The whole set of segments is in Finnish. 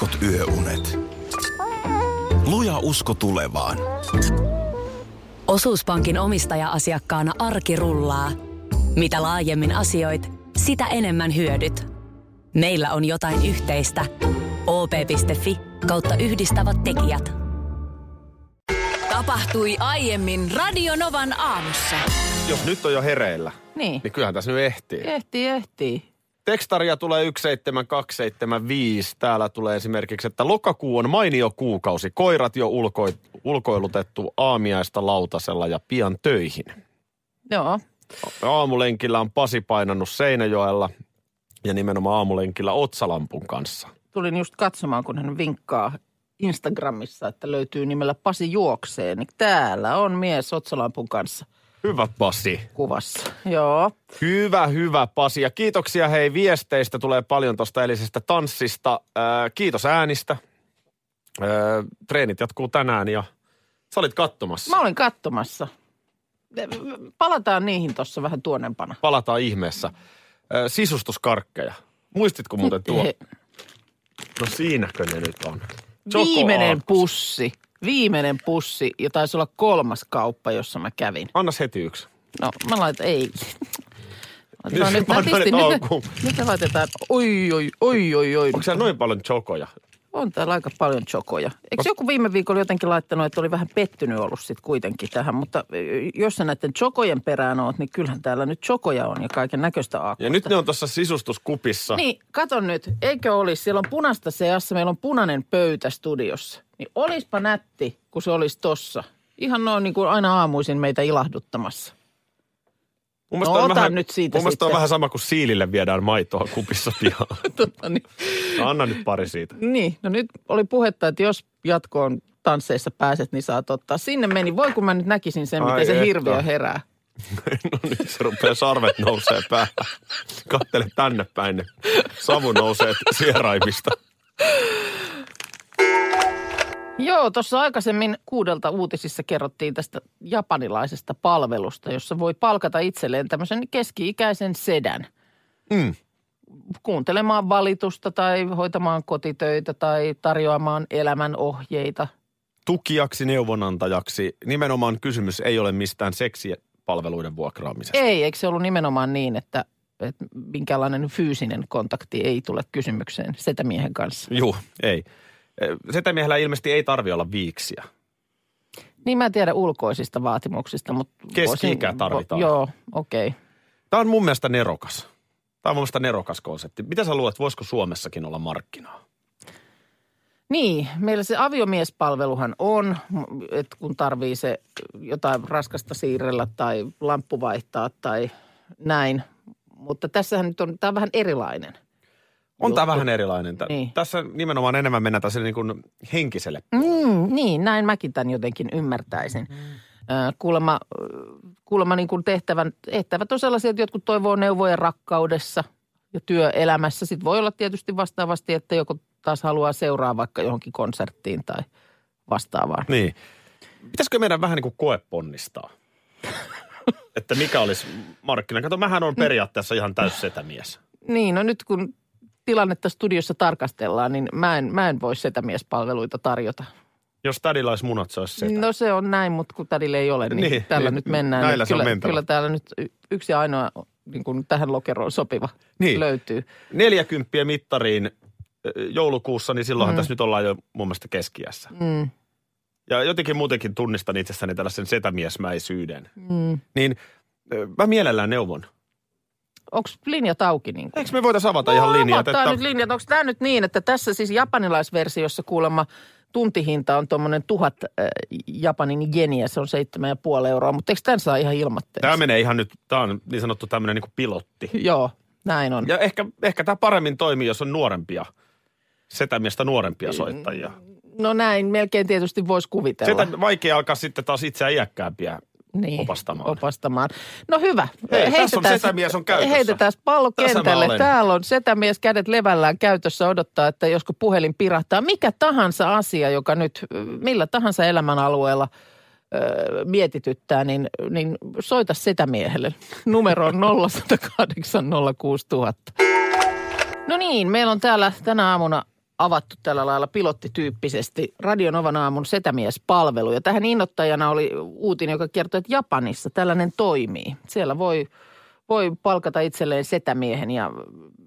heikot yöunet. Luja usko tulevaan. Osuuspankin omistaja-asiakkaana arki rullaa. Mitä laajemmin asioit, sitä enemmän hyödyt. Meillä on jotain yhteistä. op.fi kautta yhdistävät tekijät. Tapahtui aiemmin Radionovan aamussa. Jos nyt on jo hereillä, Niin. niin kyllähän tässä nyt ehtii. Ehtii, ehtii. Tekstaria tulee 17275. Täällä tulee esimerkiksi, että lokakuu on mainio kuukausi. Koirat jo ulko, ulkoilutettu aamiaista lautasella ja pian töihin. Joo. Aamulenkillä on Pasi painannut Seinäjoella ja nimenomaan aamulenkillä Otsalampun kanssa. Tulin just katsomaan, kun hän vinkkaa Instagramissa, että löytyy nimellä Pasi juoksee. Niin täällä on mies otsalampun kanssa Hyvä Pasi. kuvassa. Joo. Hyvä, hyvä Pasi. Ja kiitoksia hei viesteistä. Tulee paljon tuosta eilisestä tanssista. Ää, kiitos äänistä. Ää, treenit jatkuu tänään ja sä olit katsomassa. Mä olin katsomassa. Palataan niihin tuossa vähän tuonnempana. Palataan ihmeessä. Ää, sisustuskarkkeja. Muistitko muuten tuo? No siinäkö ne nyt on? Viimeinen pussi. Viimeinen pussi ja taisi olla kolmas kauppa, jossa mä kävin. Annas heti yksi. No mä laitan, ei. Laitetaan nyt nätisti. Nyt, nyt laitetaan, oi, oi, oi, oi, oi. Onko siellä noin paljon chokoja? On täällä aika paljon chokoja. Eikö joku viime viikolla jotenkin laittanut, että oli vähän pettynyt ollut sitten kuitenkin tähän, mutta jos sä näiden chokojen perään oot, niin kyllähän täällä nyt chokoja on ja kaiken näköistä aakkosta. Ja nyt ne on tuossa sisustuskupissa. Niin, kato nyt, eikö olisi, siellä on punaista seassa, meillä on punainen pöytä studiossa. Niin olispa nätti, kun se olisi tossa. Ihan noin niin kuin aina aamuisin meitä ilahduttamassa. Mun No on vähän, nyt siitä mun on vähän sama kuin siilille viedään maitoa kupissa pihaan. Totta, niin. Anna nyt pari siitä. Niin, no nyt oli puhetta, että jos jatkoon tansseissa pääset, niin saat ottaa. Sinne meni. Voi kun mä nyt näkisin sen, Ai miten se että. hirviö herää. No nyt se rupeaa sarvet nousee päähän. Kattele tänne päin. ne Savu nousee sieraimista. Joo, tuossa aikaisemmin kuudelta uutisissa kerrottiin tästä japanilaisesta palvelusta, jossa voi palkata itselleen tämmöisen keski-ikäisen sedän. Mm. Kuuntelemaan valitusta tai hoitamaan kotitöitä tai tarjoamaan elämän ohjeita. Tukijaksi, neuvonantajaksi. Nimenomaan kysymys ei ole mistään seksipalveluiden vuokraamisesta. Ei, eikö se ollut nimenomaan niin, että, että minkälainen fyysinen kontakti ei tule kysymykseen setämiehen kanssa? Juu, ei. Setämiehellä ilmeisesti ei tarvi olla viiksiä. Niin mä en tiedä ulkoisista vaatimuksista, mutta... Keski-ikä voisin- tarvitaan. Joo, okei. Okay. Tämä on mun mielestä nerokas. Tämä on mun mielestä nerokas konsepti. Mitä sä luulet, voisiko Suomessakin olla markkinaa? Niin, meillä se aviomiespalveluhan on, että kun tarvii se jotain raskasta siirrellä tai lamppu vaihtaa tai näin. Mutta tässähän nyt on, tämä on vähän erilainen. On tämä juttu. vähän erilainen. Niin. Tässä nimenomaan enemmän mennään tässä niin kuin henkiselle. Mm, niin, näin mäkin tämän jotenkin ymmärtäisin. Ö, Kuulemma, kuulemma niin kuin tehtävän, tehtävät on sellaisia, että jotkut toivoo neuvoja rakkaudessa ja työelämässä. Sitten voi olla tietysti vastaavasti, että joku taas haluaa seuraa vaikka johonkin konserttiin tai vastaavaan. Niin. Pitäisikö meidän vähän niin kuin koeponnistaa? että mikä olisi markkina? Kato, mähän on periaatteessa ihan täys setämies. Niin, no nyt kun tilannetta studiossa tarkastellaan, niin mä en, mä en voi setämiespalveluita tarjota. Jos tädillä olisi munat, se olisi setä. No se on näin, mutta kun tädillä ei ole, niin, Niin, tällä niin, nyt mennään. näillä niin kyllä, mentävä. kyllä täällä nyt yksi ainoa niin kuin tähän lokeroon sopiva Niin. löytyy. 40 mittariin joulukuussa, niin silloinhan Mm. tässä nyt ollaan jo mun mielestä keskiässä. Mm, Ja jotenkin muutenkin tunnistan itsessäni tällaisen setämiesmäisyyden. mm. Niin mä mielellään neuvon. Onko linjat auki? Niin kuin? Eikö me voitaisiin avata ihan linjat? Avataan nyt linjat. Onko tämä nyt niin, että tässä siis japanilaisversiossa kuulemma tuntihinta on tuommoinen tuhat äh, Japanin jeniä, se on seitsemän ja puoli euroa, mutta eikö tämän saa ihan ilmatteeksi? Tämä menee ihan nyt, tämä on niin sanottu tämmöinen niin kuin pilotti. Joo, näin on. Ja ehkä, ehkä tämä paremmin toimii, jos on nuorempia, setämiestä nuorempia soittajia. No näin, melkein tietysti voisi kuvitella. Setä vaikea alkaa sitten taas itseään iäkkäämpiä niin, opastamaan. opastamaan. No hyvä. Hei, tässä on setämies on käytössä. Heitetään pallo Tässä kentälle. Täällä on setämies kädet levällään käytössä odottaa, että josko puhelin pirahtaa. Mikä tahansa asia, joka nyt millä tahansa elämänalueella mietityttää, niin, niin soita setämiehelle. Numero on 0108 06000. No niin, meillä on täällä tänä aamuna avattu tällä lailla pilottityyppisesti Radionovan aamun setämiespalvelu. Ja tähän innoittajana oli uutinen, joka kertoi, että Japanissa tällainen toimii. Siellä voi, voi palkata itselleen setämiehen ja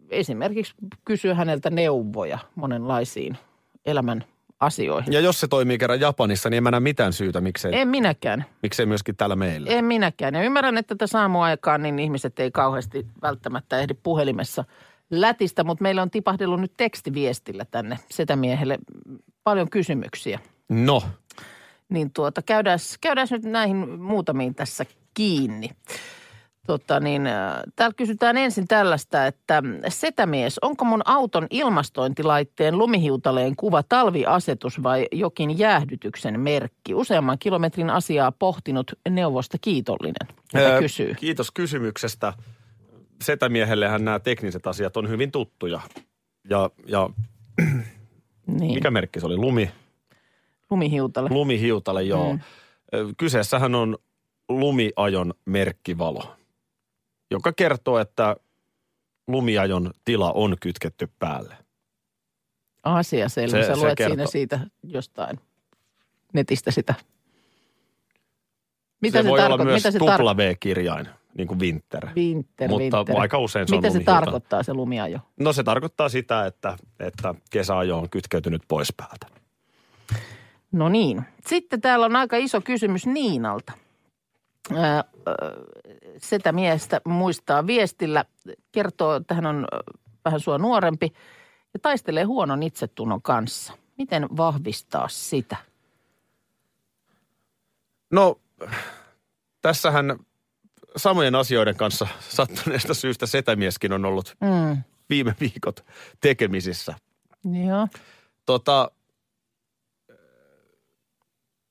esimerkiksi kysyä häneltä neuvoja monenlaisiin elämän asioihin. Ja jos se toimii kerran Japanissa, niin en mä näe mitään syytä, miksei, En minäkään. miksei myöskin täällä meillä. En minäkään. Ja ymmärrän, että tässä aamuaikaan niin ihmiset ei kauheasti välttämättä ehdi puhelimessa lätistä, mutta meillä on tipahdellut nyt tekstiviestillä tänne setämiehelle paljon kysymyksiä. No, Niin tuota, käydään, käydään nyt näihin muutamiin tässä kiinni. Tota niin, äh, täällä kysytään ensin tällaista, että setämies, onko mun auton ilmastointilaitteen lumihiutaleen kuva talviasetus vai jokin jäähdytyksen merkki? Useamman kilometrin asiaa pohtinut neuvosta kiitollinen, Ää, kysyy. Kiitos kysymyksestä. Setämiehellehän nämä tekniset asiat on hyvin tuttuja. Ja, ja Niin, mikä merkki se oli? Lumi, lumihiutale. lumihiutale, joo. Mm. Kyseessähän on lumiajon merkkivalo, joka kertoo, että lumiajon tila on kytketty päälle. Asia selvä. Se- Sä se luet kertoo. siinä siitä jostain netistä sitä. Mitä se, se, voi tarko- olla myös mitä se tupla tar- V-kirjain, niin kuin winter. Winter, Mutta winter. aika usein se on Mitä se lumihiutale. tarkoittaa se lumiajo? No se tarkoittaa sitä, että, että kesäajo on kytkeytynyt pois päältä. No niin. Sitten täällä on aika iso kysymys Niinalta. Ää, Setä miestä muistaa viestillä, kertoo, että hän on vähän sua nuorempi ja taistelee huonon itsetunnon kanssa. Miten vahvistaa sitä? No, tässähän samojen asioiden kanssa sattuneesta syystä setämieskin on ollut Mm. viime viikot tekemisissä. Joo. Tota,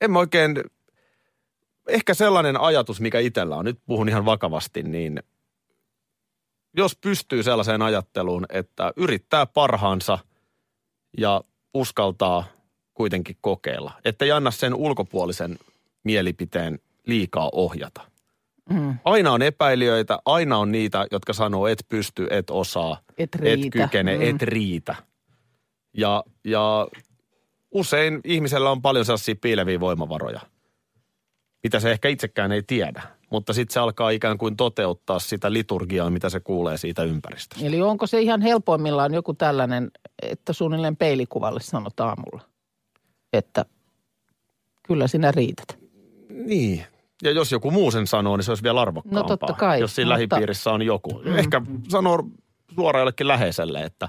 en mä oikein, ehkä sellainen ajatus, mikä itsellä on, nyt puhun ihan vakavasti, niin jos pystyy sellaiseen ajatteluun, että yrittää parhaansa ja uskaltaa kuitenkin kokeilla, että ei anna sen ulkopuolisen mielipiteen liikaa ohjata. Mm. Aina on epäilijöitä, aina on niitä, jotka sanoo, et pysty, et osaa, Et et riitä. kykene, Mm. et riitä. Ja, ja usein ihmisellä on paljon sellaisia piileviä voimavaroja, mitä se ehkä itsekään ei tiedä. Mutta sitten se alkaa ikään kuin toteuttaa sitä liturgiaa, mitä se kuulee siitä ympäristöstä. Eli onko se ihan helpoimmillaan joku tällainen, että suunnilleen peilikuvalle sanot aamulla, että kyllä sinä riität. Niin. Ja jos joku muu sen sanoo, niin se olisi vielä arvokkaampaa. No totta kai, Jos siinä mutta- lähipiirissä on joku. Ehkä sanoo suoraan jollekin läheiselle, että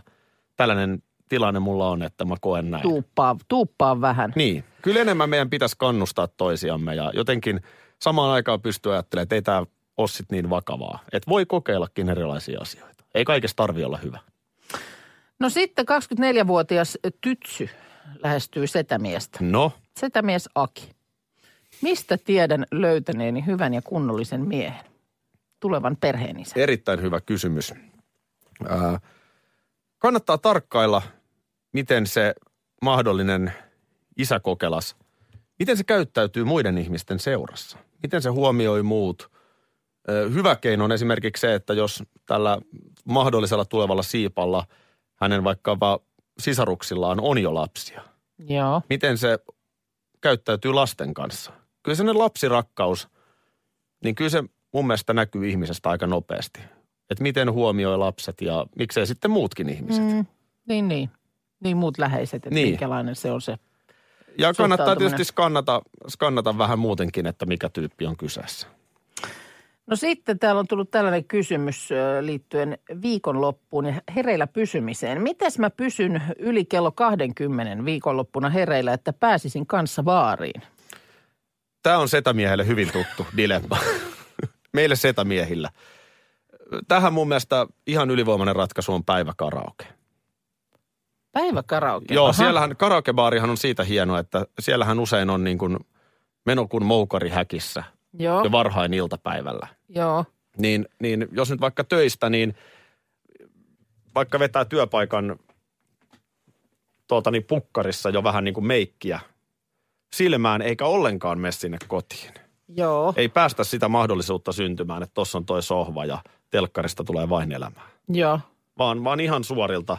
tällainen tilanne mulla on, että mä koen näin. Tuuppaa, tuuppaa vähän. Niin. Kyllä enemmän meidän pitäisi kannustaa toisiamme ja jotenkin samaan aikaan pystyä ajattelemaan, että ei tämä ole sit niin vakavaa. Että voi kokeillakin erilaisia asioita. Ei kaikessa tarvi olla hyvä. No sitten 24-vuotias tytsy lähestyy setämiestä. No, Setämies Aki. Mistä tiedän löytäneeni hyvän ja kunnollisen miehen? Tulevan perheenisän. erittäin hyvä kysymys. Ää, kannattaa tarkkailla, miten se mahdollinen isäkokelas, miten se käyttäytyy muiden ihmisten seurassa. Miten se huomioi muut. Hyvä keino on esimerkiksi se, että jos tällä mahdollisella tulevalla siipalla hänen vaikkapa sisaruksillaan on jo lapsia. Joo. Miten se käyttäytyy lasten kanssa. Kyllä sellainen lapsirakkaus, niin kyllä se mun mielestä näkyy ihmisestä aika nopeasti. Että miten huomioi lapset ja miksei sitten muutkin ihmiset. Mm. Niin, niin. Niin muut läheiset, että Niin. minkälainen se on se. Ja kannattaa tietysti skannata, skannata vähän muutenkin, että mikä tyyppi on kyseessä. No sitten täällä on tullut tällainen kysymys liittyen viikonloppuun ja hereillä pysymiseen. Mites mä pysyn yli kello 20 viikonloppuna hereillä, että pääsisin kanssa baariin? Tämä on setämiehelle hyvin tuttu dilemma. Meille setämiehillä. Tähän mun mielestä ihan ylivoimainen ratkaisu on päiväkaraoke. Päiväkaraoke. Joo, Aha. siellähän karaokebaarihan on siitä hieno, että siellähän usein on niin kuin meno kuin moukari häkissä Joo, jo varhain iltapäivällä. joo. Niin, niin jos nyt vaikka töistä, niin vaikka vetää työpaikan tuota niin pukkarissa jo vähän niin kuin meikkiä silmään, eikä ollenkaan mene sinne kotiin. Joo, Ei päästä sitä mahdollisuutta syntymään, että tuossa on toi sohva ja telkkarista tulee vain elämää. joo. Vaan, vaan ihan suorilta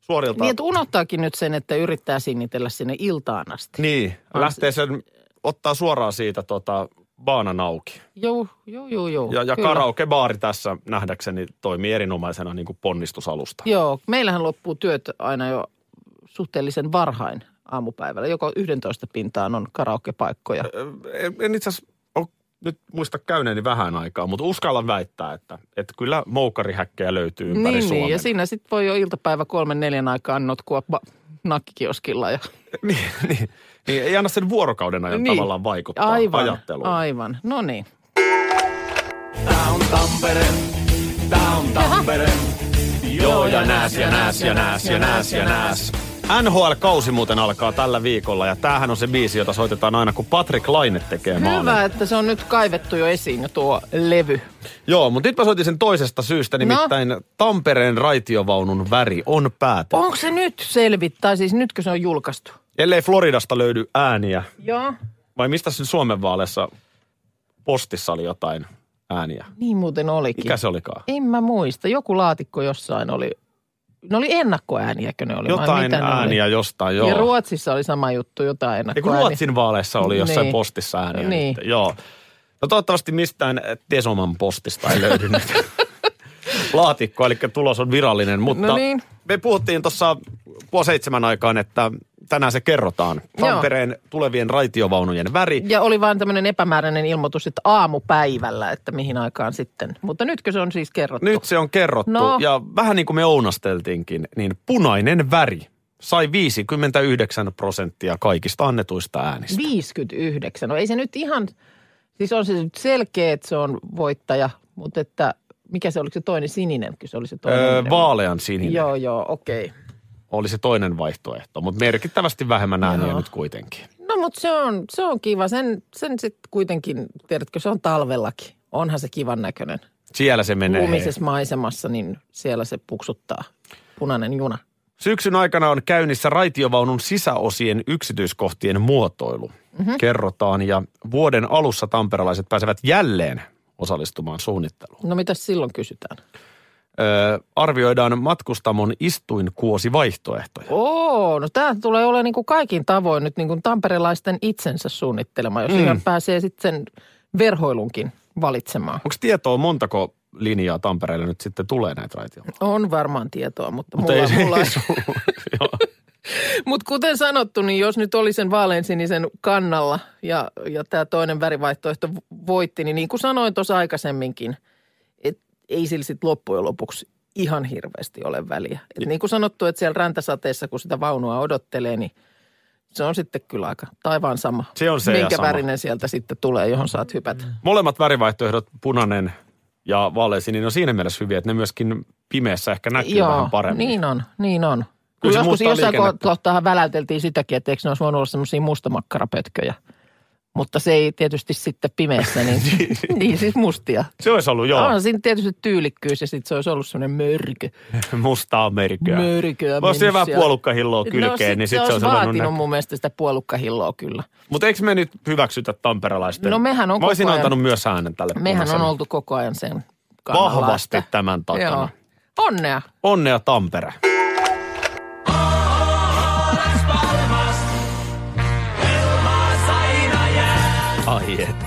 suorilta. Niin, että unohtaakin nyt sen, että yrittää sinnitellä sinne iltaan asti. Niin, lähtee sen, ottaa suoraan siitä tota, baanan auki. Joo, joo, joo, joo. Ja, ja kyllä. karaokebaari tässä nähdäkseni toimii erinomaisena niin kuin ponnistusalusta. Joo, meillähän loppuu työt aina jo suhteellisen varhain aamupäivällä. Joko 11 pintaan on karaokepaikkoja. En, en itse asiassa nyt muista käyneeni vähän aikaa, mutta uskallan väittää, että, että kyllä moukkarihäkkejä löytyy ympäri Niin, Suomen. niin, ja siinä sitten voi jo iltapäivä kolmen neljän aikaan notkua ba- nakkikioskilla. Ja... niin, niin, niin, ei anna sen vuorokauden ajan Niin. tavallaan vaikuttaa Aivan, ajatteluun. aivan. No niin. Tää on Tampere, tää on Tampere. Joo, ja nääs, ja nääs, ja nääs, ja nääs, ja nääs. NHL-kausi muuten alkaa tällä viikolla ja tämähän on se biisi, jota soitetaan aina, kun Patrick Laine tekee maalin. Hyvä, että se on nyt kaivettu jo esiin jo tuo levy. Joo, mutta nyt mä soitin sen toisesta syystä, nimittäin no. Tampereen raitiovaunun väri on päätetty. Onko se nyt selvit, tai siis nytkö se on julkaistu? Ellei Floridasta löydy ääniä, Joo. vai mistä sen Suomen vaaleissa postissa oli jotain ääniä? Niin muuten olikin. Mikä se olikaan? En mä muista. Joku laatikko jossain oli. Ne oli ennakkoääniäkö ne oli? Jotain mitä ne oli? ääniä jostain, joo. Ja Ruotsissa oli sama juttu, jotain ennakkoääniä. Ruotsin vaaleissa oli jossain Niin. postissa ääniä. Niin. Nyt. Joo. No toivottavasti mistään Tesoman postista ei löydy nyt laatikko, eli tulos on virallinen. Mutta No niin. me puhuttiin tuossa puoli seitsemän aikaan, että tänään se kerrotaan. Joo. Tampereen tulevien raitiovaunujen väri. Ja oli vain tämmöinen epämääräinen ilmoitus, että aamupäivällä, että mihin aikaan sitten. Mutta nytkö se on siis kerrottu? Nyt se on kerrottu. No. Ja vähän niin kuin me ounasteltiinkin, niin punainen väri sai 59 prosenttia kaikista annetuista äänistä. 59. No ei se nyt ihan, siis on se nyt selkeä, että se on voittaja, mutta että mikä se oliko se toinen sininen, se oli se toinen. Öö, vaalean sininen Joo, joo, okei. Okay. Oli se toinen vaihtoehto, mutta merkittävästi vähemmän ääniä Joo. nyt kuitenkin. No mutta se on, se on kiva. Sen, sen sitten kuitenkin, tiedätkö, se on talvellakin. Onhan se kivan näköinen. Siellä se menee. hei. Lumisessa maisemassa, niin siellä se puksuttaa punainen juna. Syksyn aikana on käynnissä raitiovaunun sisäosien yksityiskohtien muotoilu. Mhm. Mm-hmm. Kerrotaan ja vuoden alussa tamperelaiset pääsevät jälleen osallistumaan suunnitteluun. No mitä silloin kysytään? Öö, arvioidaan matkustamon istuinkuosivaihtoehtoja. Oo, no tämä tulee olemaan niin kuin kaikin tavoin nyt niin kuin tamperelaisten itsensä suunnittelema, jos mm. ihan pääsee sitten sen verhoilunkin valitsemaan. Onko tietoa montako linjaa Tampereelle nyt sitten tulee näitä raitiovaunu? On varmaan tietoa, mutta, Mutta mulla, ei mulla ei Joo. Mutta kuten sanottu, niin jos nyt oli sen vaaleansinisen kannalla ja, ja tämä toinen värivaihtoehto voitti, niin niin kuin sanoin tuossa aikaisemminkin, ei sillä sitten loppujen lopuksi ihan hirveästi ole väliä. Et niin kuin sanottu, että siellä räntäsateessa, kun sitä vaunua odottelee, niin se on sitten kyllä aika taivaan sama. Se on se Minkä värinen sieltä sitten tulee, johon saat hypätä. Molemmat värivaihtoehdot, punainen ja vaaleansininen, on siinä mielessä hyviä, että ne myöskin pimeässä ehkä näkyy Joo, vähän paremmin. niin on, niin on. Se joskus jossain kohtaa väläyteltiin sitäkin, että eikö ne olisi voinut olla semmoisia mustamakkarapötköjä. Mutta se ei tietysti sitten pimeässä, niin, niin siis mustia. Se olisi ollut, joo, On siinä tietysti tyylikkyys ja sitten se olisi ollut semmoinen mörkö. mustaa mörköä. Mörköä. Voisi mennyt vähän siellä. puolukkahilloa kylkeen, no, sit niin se sitten se olisi vaatinut ruvennut mun mielestä sitä puolukkahilloa kyllä. Mutta eikö me nyt hyväksytä tamperelaisten? No mehän on Mä olisin ajan- antanut myös äänen tälle Mehän on oltu koko ajan sen kannalla. Vahvasti tämän takana. Joo. Onnea. Onnea Tampere. Ai että.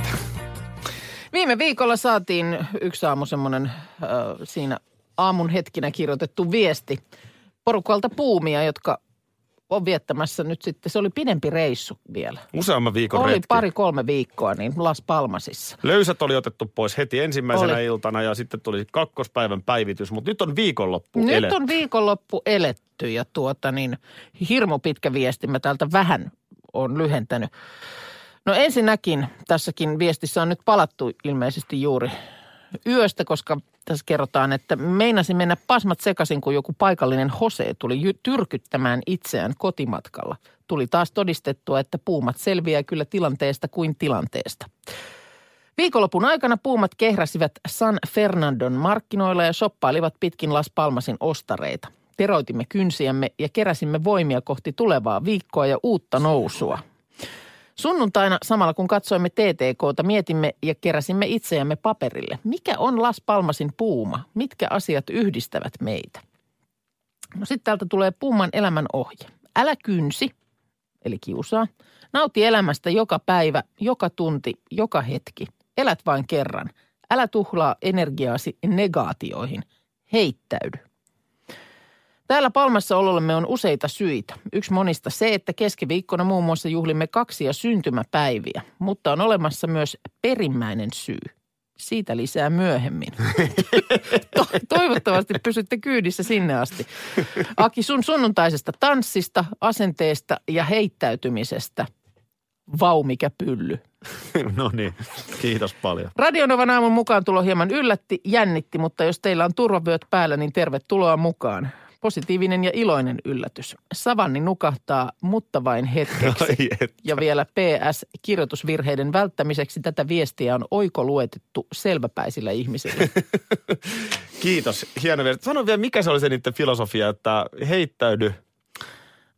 Viime viikolla saatiin yksi aamu semmoinen äh, siinä aamun hetkinä kirjoitettu viesti porukalta puumia, jotka on viettämässä nyt sitten, se oli pidempi reissu vielä. Useamman viikon oli retki. pari-kolme viikkoa niin Las Palmasissa. Löysät oli otettu pois heti ensimmäisenä Oli. iltana ja sitten tuli kakkospäivän päivitys, mutta nyt on viikonloppu Nyt eletty. on viikonloppu eletty ja tuota niin, hirmu pitkä viesti. Mä täältä vähän on lyhentänyt. No ensinnäkin tässäkin viestissä on nyt palattu ilmeisesti juuri yöstä, koska tässä kerrotaan, että meinasi mennä pasmat sekaisin, kun joku paikallinen Hose tuli tyrkyttämään itseään kotimatkalla. Tuli taas todistettua, että puumat selviää kyllä tilanteesta kuin tilanteesta. Viikonlopun aikana puumat kehräsivät San Fernandon markkinoilla ja shoppailivat pitkin Las Palmasin ostareita. Teroitimme kynsiämme ja keräsimme voimia kohti tulevaa viikkoa ja uutta nousua. Sunnuntaina samalla kun katsoimme TTKta mietimme ja keräsimme itseämme paperille. Mikä on Las Palmasin puuma? Mitkä asiat yhdistävät meitä? No sitten täältä tulee Pumman elämän ohje. Älä kynsi, eli kiusaa. Nauti elämästä joka päivä, joka tunti, joka hetki. Elät vain kerran. Älä tuhlaa energiaasi negaatioihin. Heittäydy. Täällä Palmassa olollemme on useita syitä. Yksi monista se, että keskiviikkona muun muassa juhlimme kaksia syntymäpäiviä, mutta on olemassa myös perimmäinen syy. Siitä lisää myöhemmin. To- Toivottavasti pysytte kyydissä sinne asti. Aki, sun sunnuntaisesta tanssista, asenteesta ja heittäytymisestä. Vau, mikä pylly. no niin, kiitos paljon. Radionovan aamun mukaan tulo hieman yllätti, jännitti, mutta jos teillä on turvavyöt päällä, niin tervetuloa mukaan. Positiivinen ja iloinen yllätys. Savanni nukahtaa, mutta vain hetkeksi. Ja vielä PS, kirjoitusvirheiden välttämiseksi tätä viestiä on oikoluetettu selväpäisillä ihmisillä. Kiitos, hieno vielä. Sano vielä, mikä se oli se niiden filosofia, että heittäydy.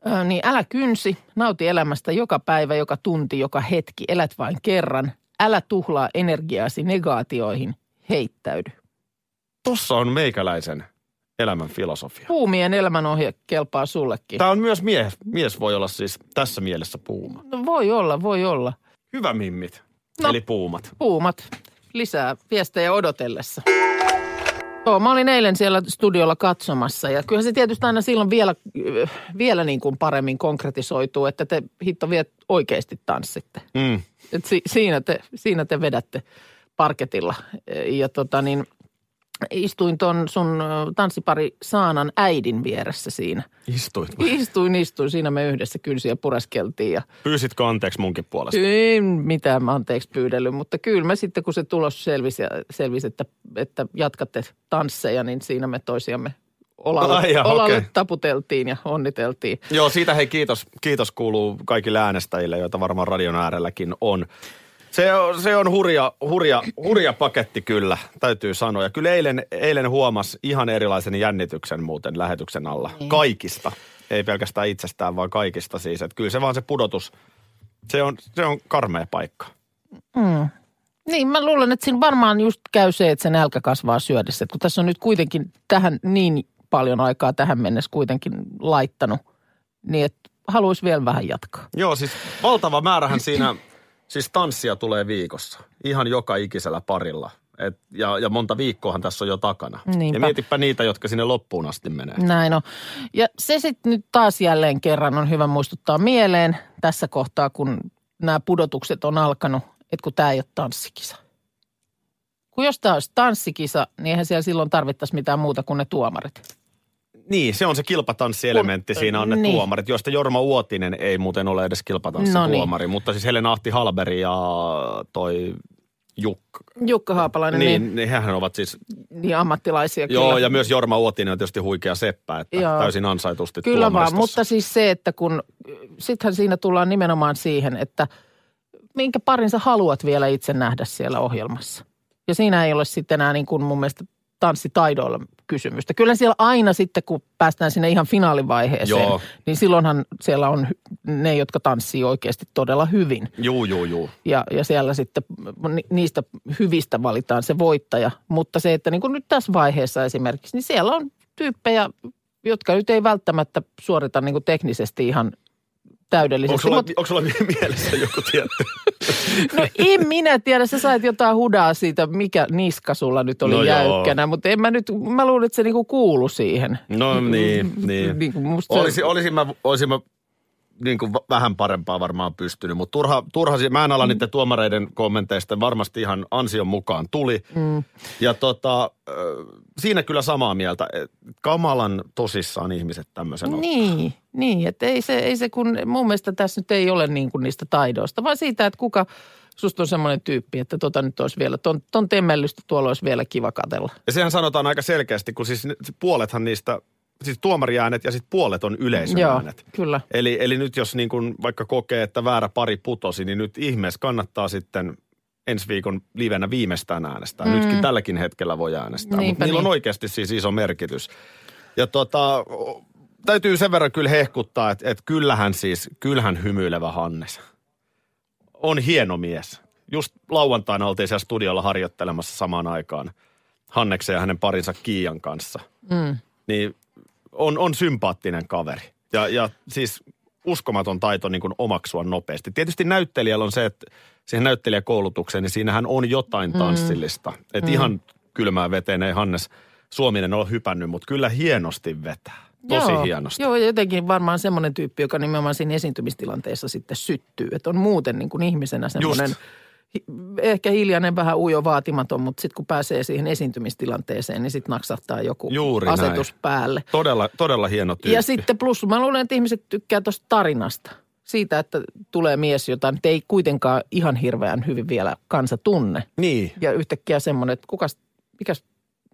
Ö, niin älä kynsi, nauti elämästä joka päivä, joka tunti, joka hetki. Elät vain kerran. Älä tuhlaa energiaasi negaatioihin. Heittäydy. Tossa on meikäläisen elämän filosofia. Puumien elämänohje kelpaa sullekin. Tämä on myös mies. Mies voi olla siis tässä mielessä puuma. No, voi olla, voi olla. Hyvä mimmit, No. eli puumat. Puumat. Lisää viestejä odotellessa. Joo, mä olin eilen siellä studiolla katsomassa ja kyllä se tietysti aina silloin vielä, vielä niin kuin paremmin konkretisoituu, että te hitto vielä oikeasti tanssitte. Mm. Et si, siinä, te, siinä te vedätte parketilla. Ja tota niin, istuin ton sun tanssipari Saanan äidin vieressä siinä. Istuit. vai? Istuin, istuin. Siinä me yhdessä kynsiä pureskeltiin ja Pyysitkö anteeksi munkin puolesta? ei mitään mä anteeksi pyydellyt, mutta kyllä me sitten kun se tulos selvisi, selvisi että, että jatkatte tansseja, niin siinä me toisiamme olalle, Ai olalle okei. taputeltiin ja onniteltiin. Joo, siitä hei kiitos, kiitos kuuluu kaikille äänestäjille, joita varmaan radion äärelläkin on. Se on, se on hurja, hurja, hurja paketti kyllä, täytyy sanoa. Ja kyllä eilen, eilen huomas ihan erilaisen jännityksen muuten lähetyksen alla. Kaikista. Ei pelkästään itsestään, vaan kaikista siis. Että kyllä se vaan se pudotus, se on, se on karmea paikka. Niin, mä luulen, että siinä varmaan just käy se, että se nälkä kasvaa syödessä. Et kun tässä on nyt kuitenkin tähän niin paljon aikaa tähän mennessä kuitenkin laittanut, niin että haluaisi vielä vähän jatkaa. Joo, siis valtava määrähän siinä, siis tanssia tulee viikossa. Ihan joka ikisellä parilla. Et, ja, ja monta viikkoahan tässä on jo takana. Niinpä. Ja mietipä niitä, jotka sinne loppuun asti menee. Näin on. Ja se sitten nyt taas jälleen kerran on hyvä muistuttaa mieleen tässä kohtaa, kun nämä pudotukset on alkanut, että kun tämä ei ole tanssikisa. Kun jos tämä olisi tanssikisa, niin eihän siellä silloin tarvittaisi mitään muuta kuin ne tuomarit. Niin, se on se kilpatanssielementti. Kun- Siinä on ne niin. tuomarit, joista Jorma Uotinen ei muuten ole edes kilpatanssituomari. No niin. Mutta siis Helena Ahti Halberi ja toi Jukka. Jukka Haapalainen, niin, Niin, niin, hehän ovat siis, niin ammattilaisia joo, kyllä. ja myös Jorma Uotinen on tietysti huikea seppä, että Joo. täysin ansaitusti Kyllä vaan, mutta siis se, että kun, sittenhän siinä tullaan nimenomaan siihen, että minkä parin sä haluat vielä itse nähdä siellä ohjelmassa. Ja siinä ei ole sitten enää niin kuin mun mielestä tanssitaidoilla kysymystä. Kyllä siellä aina sitten, kun päästään sinne ihan finaalivaiheeseen, Joo. niin silloinhan siellä on ne, jotka tanssii oikeasti todella hyvin. Juu, juu, juu. Ja, ja siellä sitten ni- niistä hyvistä valitaan se voittaja. Mutta se, että niin kuin nyt tässä vaiheessa esimerkiksi, niin siellä on tyyppejä, jotka nyt ei välttämättä suorita niin kuin teknisesti ihan Onko täydellisesti. sulla, Mut, onko sulla mielessä joku tietty? no en minä tiedä, sä sait jotain hudaa siitä, mikä niska sulla nyt oli No no joo. jäykkänä, mutta en mä nyt, mä luulen, että se niinku kuulu siihen. No niin, niin. Niin kuin musta se- Olisi, olisin mä, olisin mä niin kuin vähän parempaa varmaan pystynyt, mutta turha, turha mä en ala mm. niiden tuomareiden kommenteista, varmasti ihan ansion mukaan tuli. Mm. Ja tota, siinä kyllä samaa mieltä, kamalan tosissaan ihmiset tämmöisen ottaa. Niin, niin että ei se, ei se kun, mun mielestä tässä nyt ei ole niin kuin niistä taidoista, vaan siitä, että kuka susta on semmoinen tyyppi, että tota nyt olisi vielä, ton, ton temmellystä tuolla olisi vielä kiva katella. Ja sehän sanotaan aika selkeästi, kun siis puolethan niistä, siis tuomariäänet ja sitten puolet on yleisön Joo, kyllä. Eli, eli nyt jos niin kuin vaikka kokee, että väärä pari putosi, niin nyt ihmeessä kannattaa sitten ensi viikon livenä viimeistään äänestää. Mm. Nytkin tälläkin hetkellä voi äänestää, mutta Niinpä niillä on niin. oikeasti siis iso merkitys. Ja tota, täytyy sen verran kyllä hehkuttaa, että, että kyllähän siis, kyllähän hymyilevä Hannes on hieno mies. Just lauantaina oltiin siellä studiolla harjoittelemassa samaan aikaan Hanneksen ja hänen parinsa Kiian kanssa. Mm. Niin on, on sympaattinen kaveri. Ja, ja siis uskomaton taito niin kuin omaksua nopeasti. Tietysti näyttelijällä on se, että siihen näyttelijäkoulutukseen, niin siinähän on jotain tanssillista. Mm. Että mm. ihan kylmään veteen ei Hannes Suominen ole hypännyt, mutta kyllä hienosti vetää. Tosi joo, hienosti. Joo, jotenkin varmaan semmoinen tyyppi, joka nimenomaan siinä esiintymistilanteessa sitten syttyy. Että on muuten niin kuin ihmisenä semmoinen Just. Ehkä hiljainen, vähän ujo, vaatimaton, mutta sitten kun pääsee siihen esiintymistilanteeseen, niin sitten naksahtaa joku Juuri asetus näin. päälle. Todella, todella hieno tyyppi. Ja sitten plus, mä luulen, että ihmiset tykkää tuosta tarinasta. Siitä, että tulee mies, jota nyt ei kuitenkaan ihan hirveän hyvin vielä kansa tunne. Niin, Ja yhtäkkiä semmoinen, että kukas, mikäs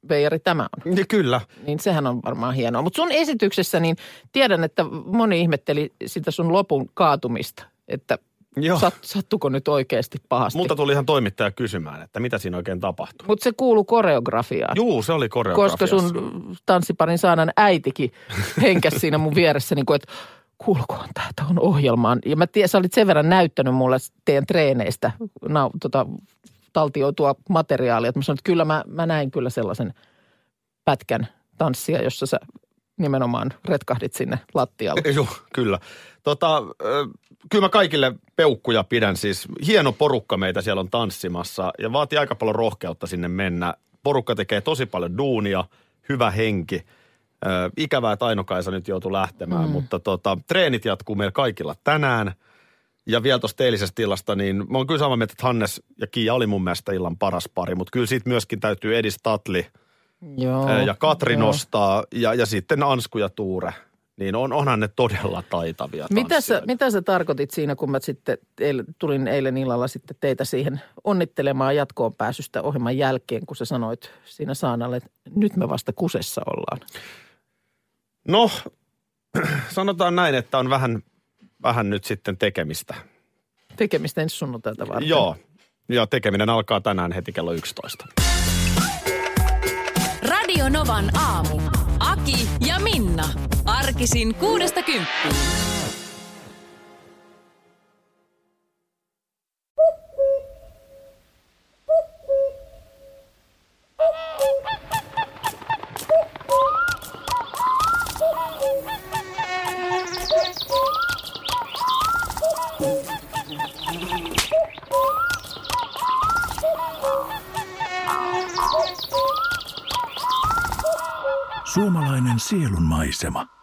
veijari tämä on? niin kyllä. Niin sehän on varmaan hienoa. Mutta sun esityksessä, niin tiedän, että moni ihmetteli sitä sun lopun kaatumista. Että Joo. sat, sattuko nyt oikeasti pahasti. Multa tuli ihan toimittaja kysymään, että mitä siinä oikein tapahtui. Mutta se kuuluu koreografiaan. Juu, se oli koreografiassa. koska sun tanssiparin saanan äitikin henkäs siinä mun vieressä, niin kuin, että kuulukohan tämä tuohon ohjelmaan. Ja mä tiedän, sä olit sen verran näyttänyt mulle teidän treeneistä na, tota, taltioitua materiaalia, että mä sanoin, että kyllä mä, mä näin kyllä sellaisen pätkän tanssia, jossa sä nimenomaan retkahdit sinne lattialle. Joo, kyllä. Tota, ö, kyllä mä kaikille peukkuja pidän siis. Hieno porukka meitä siellä on tanssimassa ja vaatii aika paljon rohkeutta sinne mennä. Porukka tekee tosi paljon duunia, hyvä henki. Ö, ikävää, että Aino-Kaisa nyt joutui lähtemään, mm. mutta tota, treenit jatkuu meillä kaikilla tänään. Ja vielä tuosta eilisestä illasta, niin mä oon kyllä samaa mieltä, että Hannes ja Kiia oli mun mielestä illan paras pari, mutta kyllä siitä myöskin täytyy Edis Tatli Joo, ja Katri joo. nostaa ja, ja sitten Ansku ja Tuure. Niin on, onhan ne todella taitavia Mitä sä, mitä sä tarkoitit siinä, kun mä sitten eile, tulin eilen illalla sitten teitä siihen onnittelemaan jatkoon pääsystä ohjelman jälkeen, kun sä sanoit siinä Saanalle, että nyt me vasta kusessa ollaan. No, sanotaan näin, että on vähän, vähän nyt sitten tekemistä. Tekemistä ensi sunnuntailta varten. Joo, ja tekeminen alkaa tänään heti kello 11. Radio Novan aamu. Aki ja Minna. Arkisin kuudesta kymppiin. Suomalainen sielunmaisema.